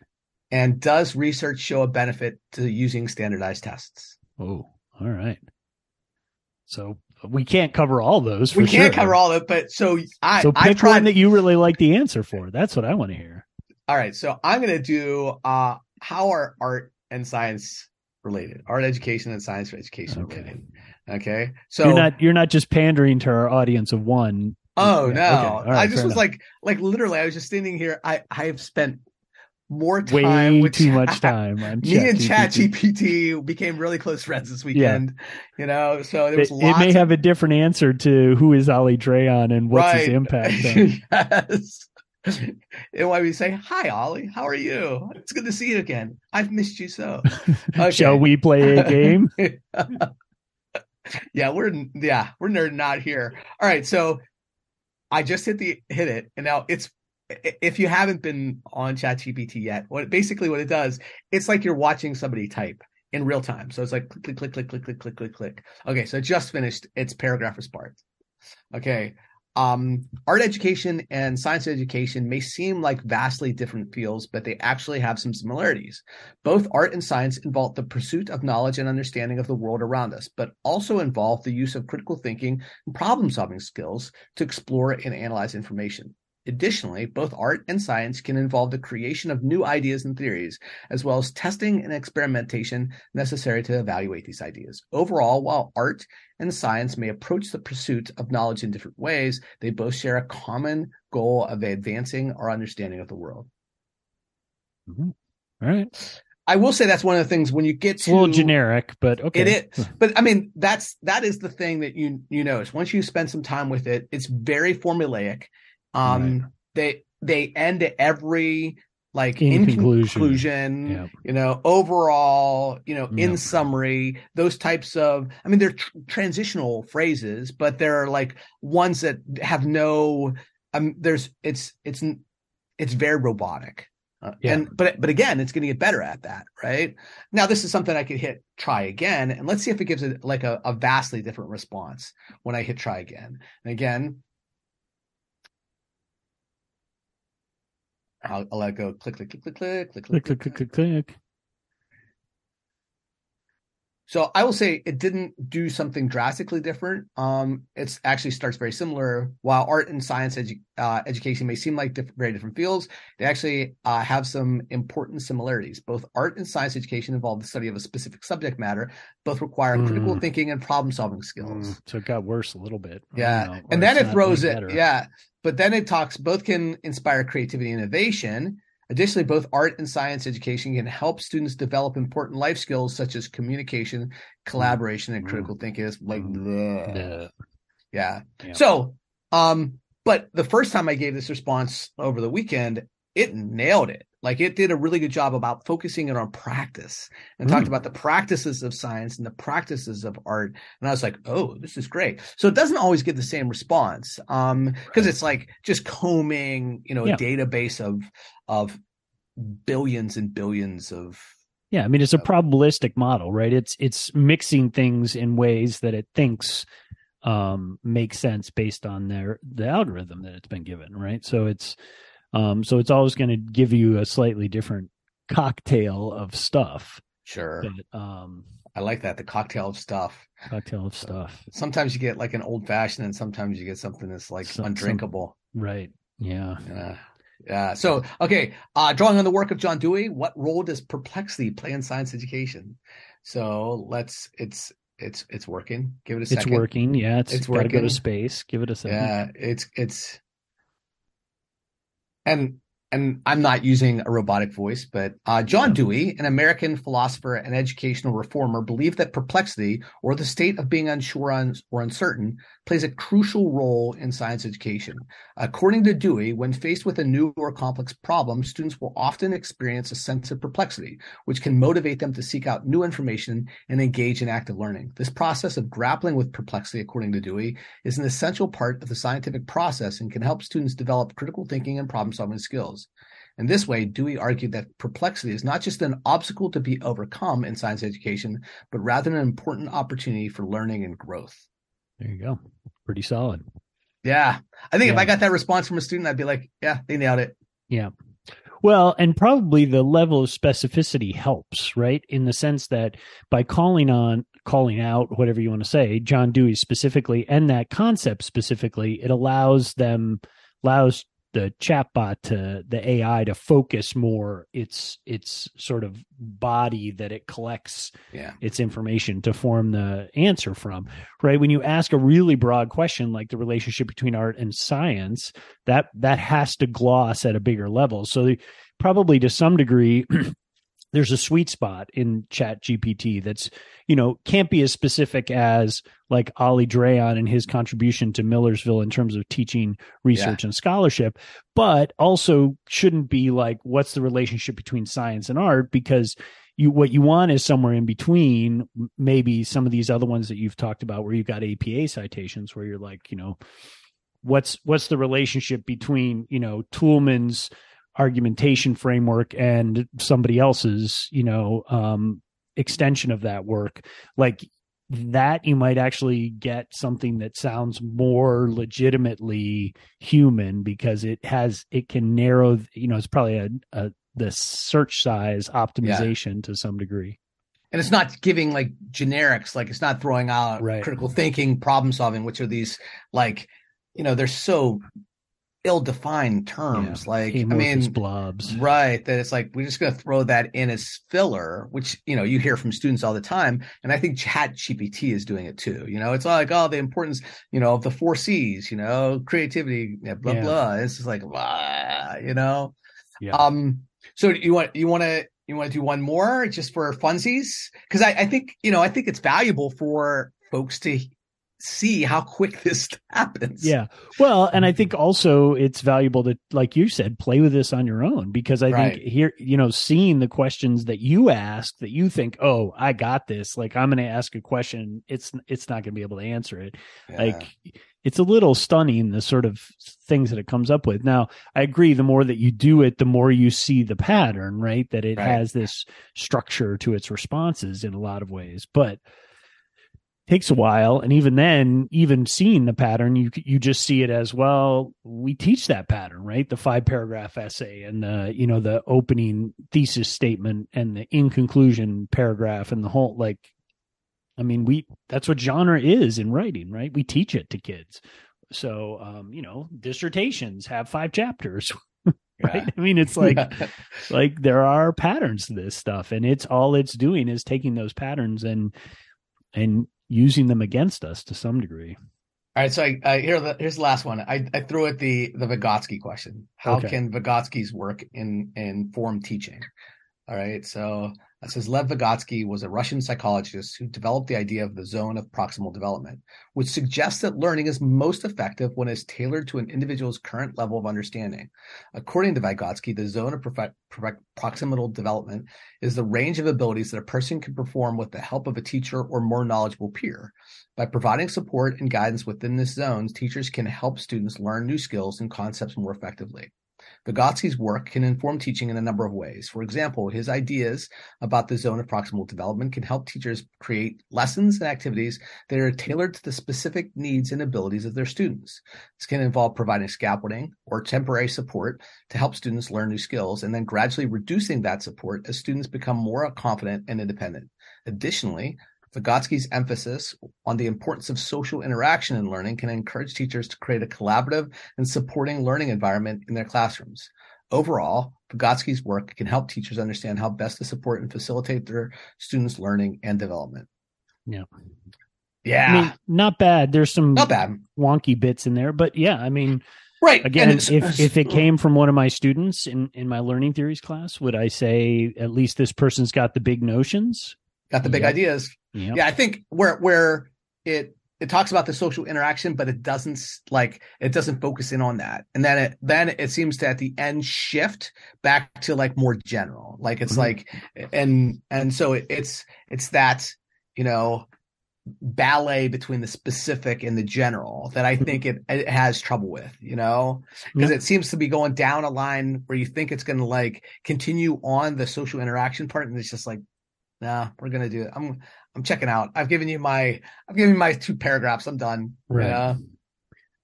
And does research show a benefit to using standardized tests? oh all right So we can't cover all those. we can't sure. cover all of it, but so I So I pick tried. one that you really like the answer for. That's what I want to hear. all right, so I'm gonna do uh how are art and science related? Art education and science education Okay. related. Okay, so you're not you're not just pandering to our audience of one. Oh Yeah, no! okay. Right, I just was enough. like, like literally, I was just standing here. I I have spent more time Way too Chat- much time on [laughs] Me and ChatGPT. Became really close friends this weekend. You know, so there was It, it may of- have a different answer to who is Ollie Dreon and what's his impact. [laughs] On. yes. And why we say, "Hi, Ollie, how are you? It's good to see you again. I've missed you so." Okay. [laughs] Shall we play a game? yeah, we're yeah we're nerding out here. All right, so I just hit the hit it, and now it's if you haven't been on ChatGPT yet, what basically what it does, it's like you're watching somebody type in real time. So it's like click, click, click, click, click, click, click, click. Okay, so just finished its paragraph response. Okay. Um, art education and science education may seem like vastly different fields, but they actually have some similarities. Both art and science involve the pursuit of knowledge and understanding of the world around us, but also involve the use of critical thinking and problem solving skills to explore and analyze information. Additionally, both art and science can involve the creation of new ideas and theories, as well as testing and experimentation necessary to evaluate these ideas. Overall, while art and science may approach the pursuit of knowledge in different ways, they both share a common goal of advancing our understanding of the world. Mhm. All right. I will say that's one of the things when you get to a little generic, but okay. It is, but I mean that's that is the thing that you you notice once you spend some time with it. It's very formulaic. Um, they they end every like In in, conclusion. conclusion, Yeah. you know, overall, you know, in Yeah. summary, those types of. I mean, they're tr- transitional phrases, but they're like ones that have no. Um, there's it's it's it's very robotic. Uh, Yeah. And but but again, it's going to get better at that, right? Now, this is something I could hit try again, and let's see if it gives it like a, a vastly different response when I hit try again. And again, I'll, I'll let go. Click, click, click, click, click, click, Click, click, click, click, click. So I will say it didn't do something drastically different. Um, it's actually starts very similar. While art and science edu- uh, education may seem like diff- very different fields, they actually uh, have some important similarities. Both art and science education involve the study of a specific subject matter. Both require critical Mm. thinking and problem-solving skills. Mm, so it got worse a little bit. Yeah. and then it throws it. better. Yeah. But then it talks both can inspire creativity and innovation. Additionally, both art and science education can help students develop important life skills such as communication, collaboration, and Mm. critical thinking. It's like, Mm. bleh. Yeah. yeah. Yeah. So, um, but the first time I gave this response over the weekend, it nailed it. Like it did a really good job about focusing it on practice and talked Mm. about the practices of science and the practices of art. And I was like, oh, this is great. So it doesn't always get the same response. Um, because Right. it's like just combing, you know, Yeah. a database of of billions and billions of Yeah, I mean it's a probabilistic model, right? It's it's mixing things in ways that it thinks um make sense based on their the algorithm that it's been given, right? So it's um so it's always going to give you a slightly different cocktail of stuff. sure. But um I like that. The cocktail of stuff. cocktail of stuff. Sometimes you get like an old fashioned and sometimes you get something that's like Some- some- undrinkable. Right. Yeah. Yeah. Yeah. So, okay. Uh, drawing on the work of John Dewey, what role does perplexity play in science education? So let's, it's, it's, it's working. Give it a second. It's working. Yeah, it's, It's to go to space. Give it a second. Yeah. It's, it's, and, and I'm not using a robotic voice, but uh, John. Dewey, an American philosopher and educational reformer, believed that perplexity, or the state of being unsure un- or uncertain, plays a crucial role in science education. According to Dewey, when faced with a new or complex problem, students will often experience a sense of perplexity, which can motivate them to seek out new information and engage in active learning. This process of grappling with perplexity, according to Dewey, is an essential part of the scientific process and can help students develop critical thinking and problem solving skills. In this way, Dewey argued that perplexity is not just an obstacle to be overcome in science education, but rather an important opportunity for learning and growth. There you go. Pretty solid. Yeah. I think if I got that response from a student, I'd be like, yeah, they nailed it. Yeah. Well, and probably the level of specificity helps, right? In the sense that by calling on, calling out, whatever you want to say, John Dewey specifically, and that concept specifically, it allows them, allows the chatbot to the AI to focus more its its sort of body that it collects yeah. its information to form the answer from right when you ask a really broad question like the relationship between art and science that that has to gloss at a bigger level so probably to some degree [clears throat] there's a sweet spot in chat gpt that's you know can't be as specific as like ollie dreon and his contribution to millersville in terms of teaching research yeah. and scholarship but also shouldn't be like what's the relationship between science and art because you what you want is somewhere in between maybe some of these other ones that you've talked about where you've got apa citations where you're like you know what's what's the relationship between you know toulmin's argumentation framework and somebody else's you know um extension of that work like that you might actually get something that sounds more legitimately human because it has it can narrow you know it's probably a, a the search size optimization yeah. to some degree and it's not giving like generics like it's not throwing out right. critical thinking problem solving which are these like you know they're so ill-defined terms yeah. like i mean blobs right that it's like we're just going to throw that in as filler which you know you hear from students all the time and i think chat gpt is doing it too you know it's like oh the importance you know of the four c's you know creativity blah yeah. blah it's just like blah, you know yeah. um so you want you want to you want to do one more just for funsies because I, I think you know i think it's valuable for folks to see how quick [laughs] this happens. Yeah. Well, and I think also it's valuable to, like you said, play with this on your own because I right. think here, you know, seeing the questions that you ask that you think, oh, I got this. Like I'm going to ask a question, it's it's not going to be able to answer it. Yeah. Like it's a little stunning the sort of things that it comes up with. Now, I agree. The more that you do it, the more you see the pattern, right? That it right. has this structure to its responses in a lot of ways, but takes a while. And even then even seeing the pattern you you just see it as well we teach that pattern right? The five paragraph essay and the you know the opening thesis statement and the in conclusion paragraph and the whole like i mean we that's what genre is in writing right? We teach it to kids. So um you know dissertations have five chapters [laughs] right? Yeah. i mean it's like [laughs] like there are patterns to this stuff and it's all it's doing is taking those patterns and and using them against us to some degree. All right, so I, I here the, here's the last one. I, I threw at the the Vygotsky question. How okay. can Vygotsky's work in inform teaching? All right, so says Lev Vygotsky was a Russian psychologist who developed the idea of the zone of proximal development, which suggests that learning is most effective when it's tailored to an individual's current level of understanding. According to Vygotsky, the zone of proximal development is the range of abilities that a person can perform with the help of a teacher or more knowledgeable peer. By providing support and guidance within this zone, teachers can help students learn new skills and concepts more effectively. Vygotsky's work can inform teaching in a number of ways. For example, his ideas about the zone of proximal development can help teachers create lessons and activities that are tailored to the specific needs and abilities of their students. This can involve providing scaffolding or temporary support to help students learn new skills and then gradually reducing that support as students become more confident and independent. Additionally, Vygotsky's emphasis on the importance of social interaction in learning can encourage teachers to create a collaborative and supporting learning environment in their classrooms. Overall, Vygotsky's work can help teachers understand how best to support and facilitate their students' learning and development. Yeah. Yeah. I mean, not bad. There's some not bad wonky bits in there, but yeah, I mean, right. Again, if if it [laughs] came from one of my students in in my learning theories class, would I say at least this person's got the big notions? Got the big yep. ideas. Yep. Yeah, I think where where it it talks about the social interaction, but it doesn't like it doesn't focus in on that. And then it then it seems to at the end shift back to like more general. Like it's mm-hmm. like and and so it, it's it's that you know ballet between the specific and the general that I mm-hmm. think it, it has trouble with, you know, because it seems to be going down a line where you think it's going to like continue on the social interaction part, and it's just like, nah, we're gonna do it. I'm I'm checking out. I've given you my I've given you my two paragraphs. I'm done. Right. Yeah.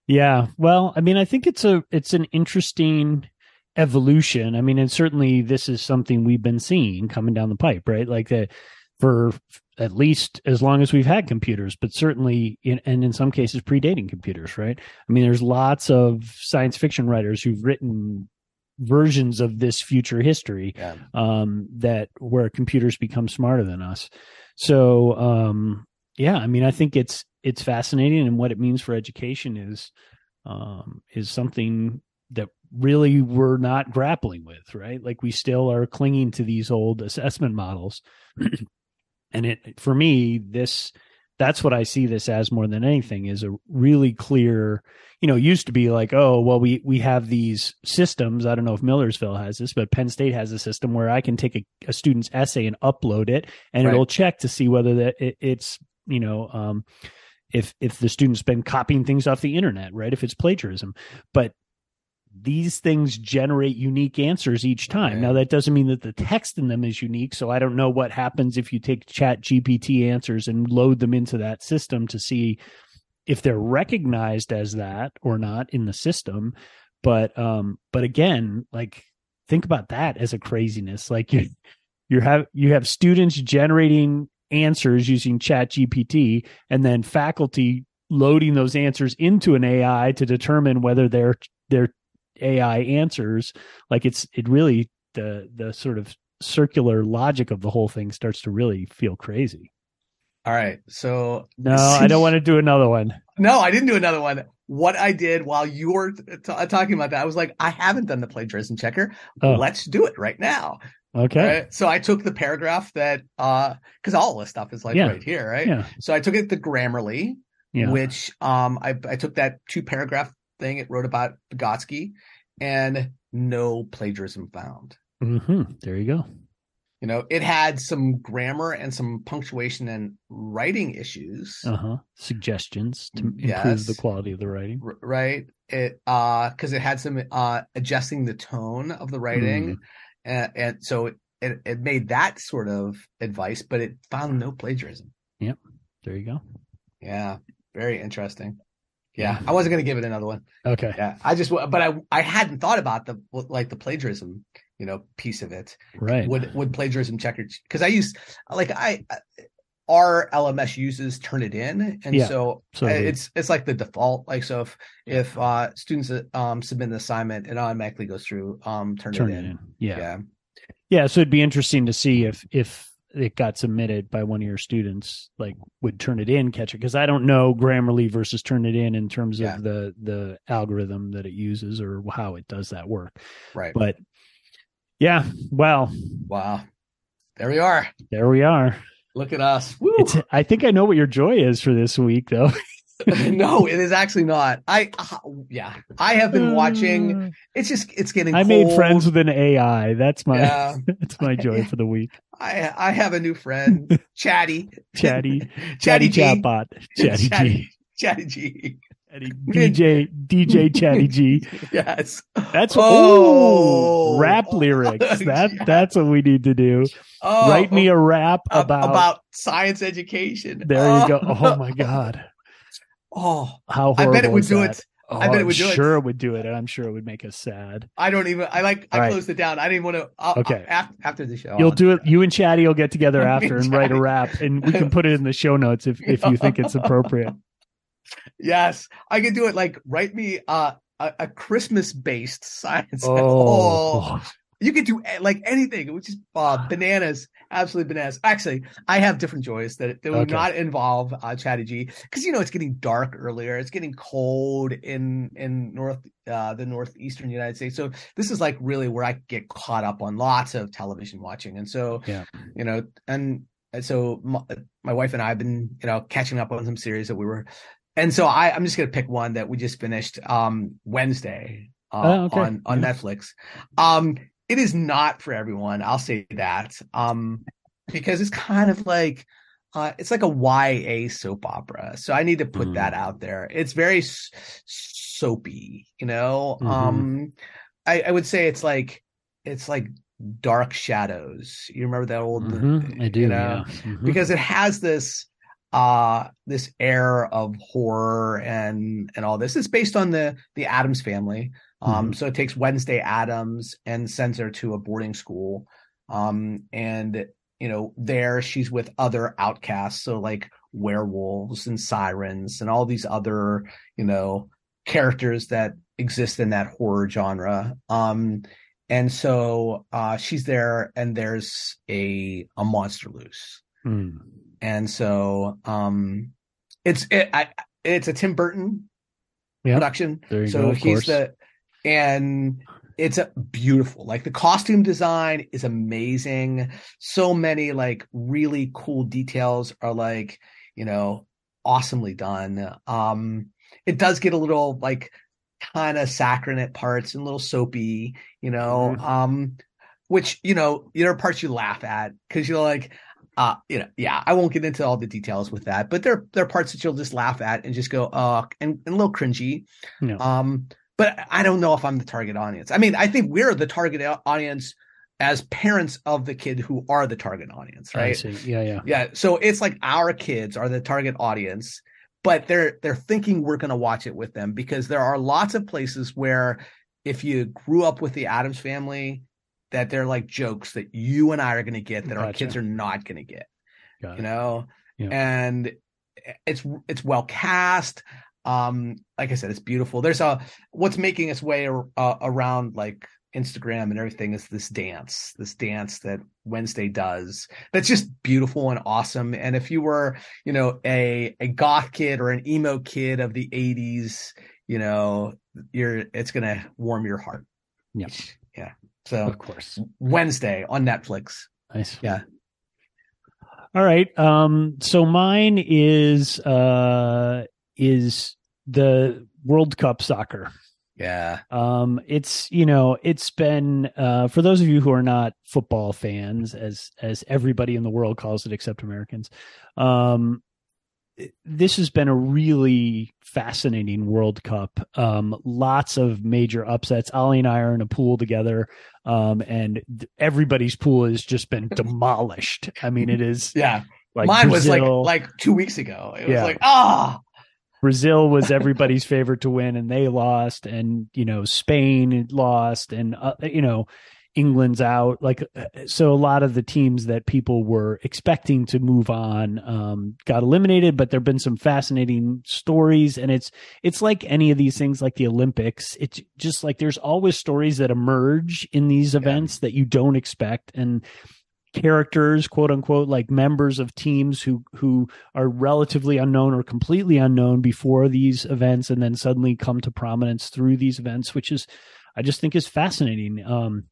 Yeah. Well, I mean, I think it's a it's an interesting evolution. I mean, and certainly this is something we've been seeing coming down the pipe, right? Like that for at least as long as we've had computers, but certainly in, and in some cases predating computers, right? I mean, there's lots of science fiction writers who've written versions of this future history Yeah. um, that where computers become smarter than us. So um, yeah, I mean, I think it's it's fascinating, and what it means for education is um, is something that really we're not grappling with, right? Like we still are clinging to these old assessment models, [clears throat] and it for me this that's what I see this as more than anything is a really clear you know, used to be like, oh, well, we we have these systems. I don't know if Millersville has this, but Penn State has a system where I can take a, a student's essay and upload it, and Right. it'll check to see whether that it, it's you know, um, if if the student's been copying things off the internet, right? If it's plagiarism, but these things generate unique answers each time. Right. Now that doesn't mean that the text in them is unique. So I don't know what happens if you take chat GPT answers and load them into that system to see if they're recognized as that or not in the system. But um but again, like think about that as a craziness. Like you you have you have students generating answers using chat GPT and then faculty loading those answers into an AI to determine whether they're they're AI answers. Like it's it really the the sort of circular logic of the whole thing starts to really feel crazy. All right. So [laughs] No, I don't want to do another one. No, I didn't do another one. What I did while you were t- t- talking about that, I was like, I haven't done the plagiarism checker. Oh. Let's do it right now. Okay. Right? So I took the paragraph that, uh, because all this stuff is like Yeah. right here, right? Yeah. So I took it to Grammarly, Yeah. which um, I, I took that two paragraph thing it wrote about Vygotsky, and no plagiarism found. hmm There you go. You know, it had some grammar and some punctuation and writing issues. Uh huh. Suggestions to improve Yes. the quality of the writing. r- right it uh because it had some uh adjusting the tone of the writing and, and so it, it it made that sort of advice but it found no plagiarism Yep. There you go. yeah very interesting yeah Yeah. i wasn't going to give it another one Okay. yeah i just but i i hadn't thought about the like the plagiarism you know piece of it Right. would would plagiarism checker because i use like i our lms uses turnitin and Yeah. so So it's it's like the default like so if if uh students um submit an assignment it automatically goes through um turn, turn it it in in. Yeah. yeah Yeah. So it'd be interesting to see if if it got submitted by one of your students, like would Turnitin catch it because I don't know Grammarly versus Turnitin in terms of Yeah. the the algorithm that it uses or how it does that work. right But yeah, well, wow. There we are. There we are. look at us. I think I know what your joy is for this week though. [laughs] [laughs] no it is actually not. I uh, yeah. I have been watching. It's just it's getting I made friends with an AI. That's my yeah. [laughs] that's my joy for the week. i i have a new friend chatty. Chatty. Chatty G. chatbot. Chatty G. Chatty- chatty g DJ [laughs] DJ [laughs] Chatty G. yes That's Oh. oh rap lyrics. [laughs] That Yeah. that's what we need to do. oh, Write me a rap about, about science education There you go. Oh my god. oh How i bet it would do that? it Oh, I bet it I'm would do. Sure, it would do it, and I'm sure it would make us sad. I don't even. I like. I right. closed it down. I didn't want to. Uh, Okay. After, after the show, You'll I'll- do it. You and Chatty will get together after and and write a rap, and we can put it in the show notes if if you think it's appropriate. Yes, I can do it. Like, write me uh, a a Christmas based science. Oh, you could do like anything, which is uh, bananas. Absolutely bananas. Actually, I have different joys that that would Okay. not involve uh, Chatty G because you know it's getting dark earlier. It's getting cold in in north uh, the northeastern United States. So this is like really where I get caught up on lots of television watching, and so Yeah. you know, and, and so my, my wife and I have been you know catching up on some series that we were, and so I I'm just gonna pick one that we just finished um Wednesday uh, Oh, okay. on on Netflix. Um, it is not for everyone. I'll say that. Um, because it's kind of like, uh, it's like a YA soap opera. So I need to put Mhm. that out there. It's very s- soapy, you know. Mhm. Um, I, I would say it's like, it's like Dark Shadows. You remember that old? Mhm, I do. You know, yeah. Mhm. because it has this uh this air of horror and and all this it's based on the the addams family Um, so it takes Wednesday Addams and sends her to a boarding school. Um, and you know, there she's with other outcasts, so like werewolves and sirens and all these other, you know, characters that exist in that horror genre. Um, and so uh, she's there, and there's a a monster loose, Mm. And so um, it's it, I, it's a Tim Burton Yeah. production. There you so go, he's course. the and it's a beautiful like the costume design is amazing so many like really cool details are like you know awesomely done um it does get a little like kind of saccharine at parts and a little soapy you know Mhm. um which you know there are parts you laugh at because you're like uh you know yeah i won't get into all the details with that but there there are parts that you'll just laugh at and just go uh and, and a little cringy Yeah. um but i don't know if i'm the target audience i mean i think we're the target audience as parents of the kid who are the target audience right. Yeah, yeah. yeah so it's like our kids are the target audience but they're they're thinking we're going to watch it with them because there are lots of places where if you grew up with the addams family that they're like jokes that you and i are going to get that our kids are not going to get Got you it. know? Yeah. and it's it's well cast. Um like i said it's beautiful. There's a what's making its way uh, around like instagram and everything is this dance this dance that wednesday does that's just beautiful and awesome. And if you were you know a a goth kid or an emo kid of the 80s you know you're it's gonna warm your heart. Yeah. yeah so Of course. wednesday on netflix Nice. Yeah. All right. Um, so mine is uh is the World Cup soccer. yeah Um, it's you know, it's been uh for those of you who are not football fans, as as everybody in the world calls it except Americans, um this has been a really fascinating World Cup. Um, lots of major upsets. Ollie and I are in a pool together, um, and th- everybody's pool has just been [laughs] demolished. I mean, it is yeah like mine was like like two weeks ago it was Yeah. like ah Brazil was [laughs] everybody's favorite to win, and they lost, and you know Spain lost, and uh, you know England's out. Like uh, so, a lot of the teams that people were expecting to move on um, got eliminated. But there've been some fascinating stories, and it's it's like any of these things, like the Olympics. It's just like there's always stories that emerge in these events that you don't expect, and characters quote unquote like members of teams who who are relatively unknown or completely unknown before these events and then suddenly come to prominence through these events which is i just think is fascinating um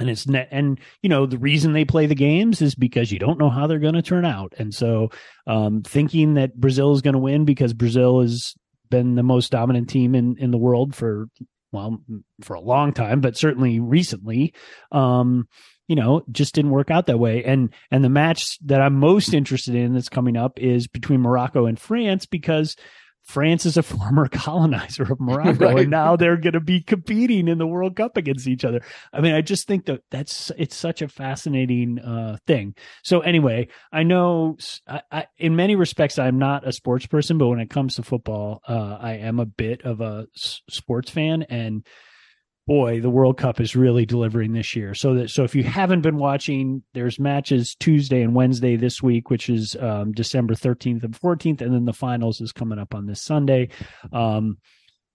and it's net and you know the reason they play the games is because you don't know how they're going to turn out. And so um thinking that brazil is going to win because brazil has been the most dominant team in in the world for well for a long time but certainly recently um you know just didn't work out that way. And and the match that i'm most interested in that's coming up is between morocco and france because france is a [laughs] former colonizer of morocco Right. and now they're going to be competing in the world cup against each other i mean i just think that that's it's such a fascinating uh thing so anyway i know I, I, in many respects i'm not a sports person but when it comes to football uh i am a bit of a s- sports fan and boy, the World Cup is really delivering this year. So that so if you haven't been watching, there's matches Tuesday and Wednesday this week, which is um, December 13th and 14th, and then the finals is coming up on this Sunday. Um,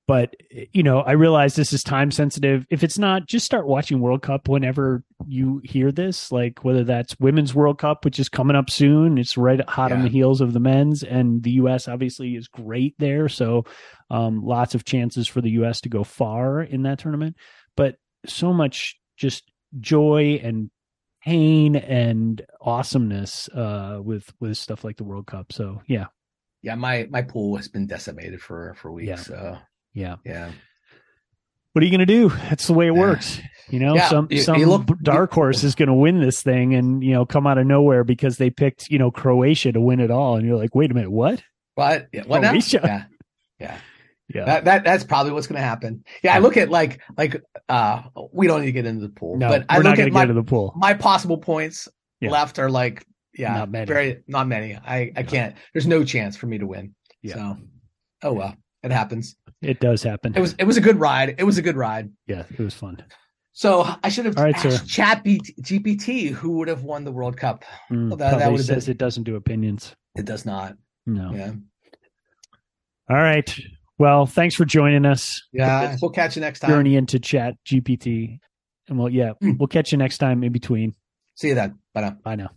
but you know, I realize this is time sensitive. If it's not, just start watching World Cup whenever you hear this. Like whether that's Women's World Cup, which is coming up soon. It's right hot on the heels of the men's, and the U.S. obviously is great there. So um, lots of chances for the U.S. to go far in that tournament. But so much just joy and pain and awesomeness uh, with with stuff like the World Cup. So yeah, yeah my my pool has been decimated for for weeks Yeah. so yeah. yeah What are you going to do? That's the way it Yeah. works. You know, Yeah, some you- some you look- dark horse is going to win this thing, and you know, come out of nowhere because they picked you know Croatia to win it all, and you're like, wait a minute, what? what yeah, what now? Croatia. yeah yeah Yeah, that, that that's probably what's going to happen yeah i look at like like uh we don't need to get into the pool no, but we're i not look at my the pool. my possible points Yeah. left are like yeah Not many. very not many i i can't there's no chance for me to win Yeah. so oh well It happens. It does happen. It was it was a good ride. It was a good ride. yeah, it was fun. So I should have All right, asked. Chat GPT who would have won the World Cup. Mm, Well, that- that says been- it doesn't do opinions. It does not. No. Yeah. All right. Well, thanks for joining us. Yeah. We'll catch you next time. Journey into Chat GPT, and we'll yeah, Mm. we'll catch you next time in between. See you then. Bye now. Bye now.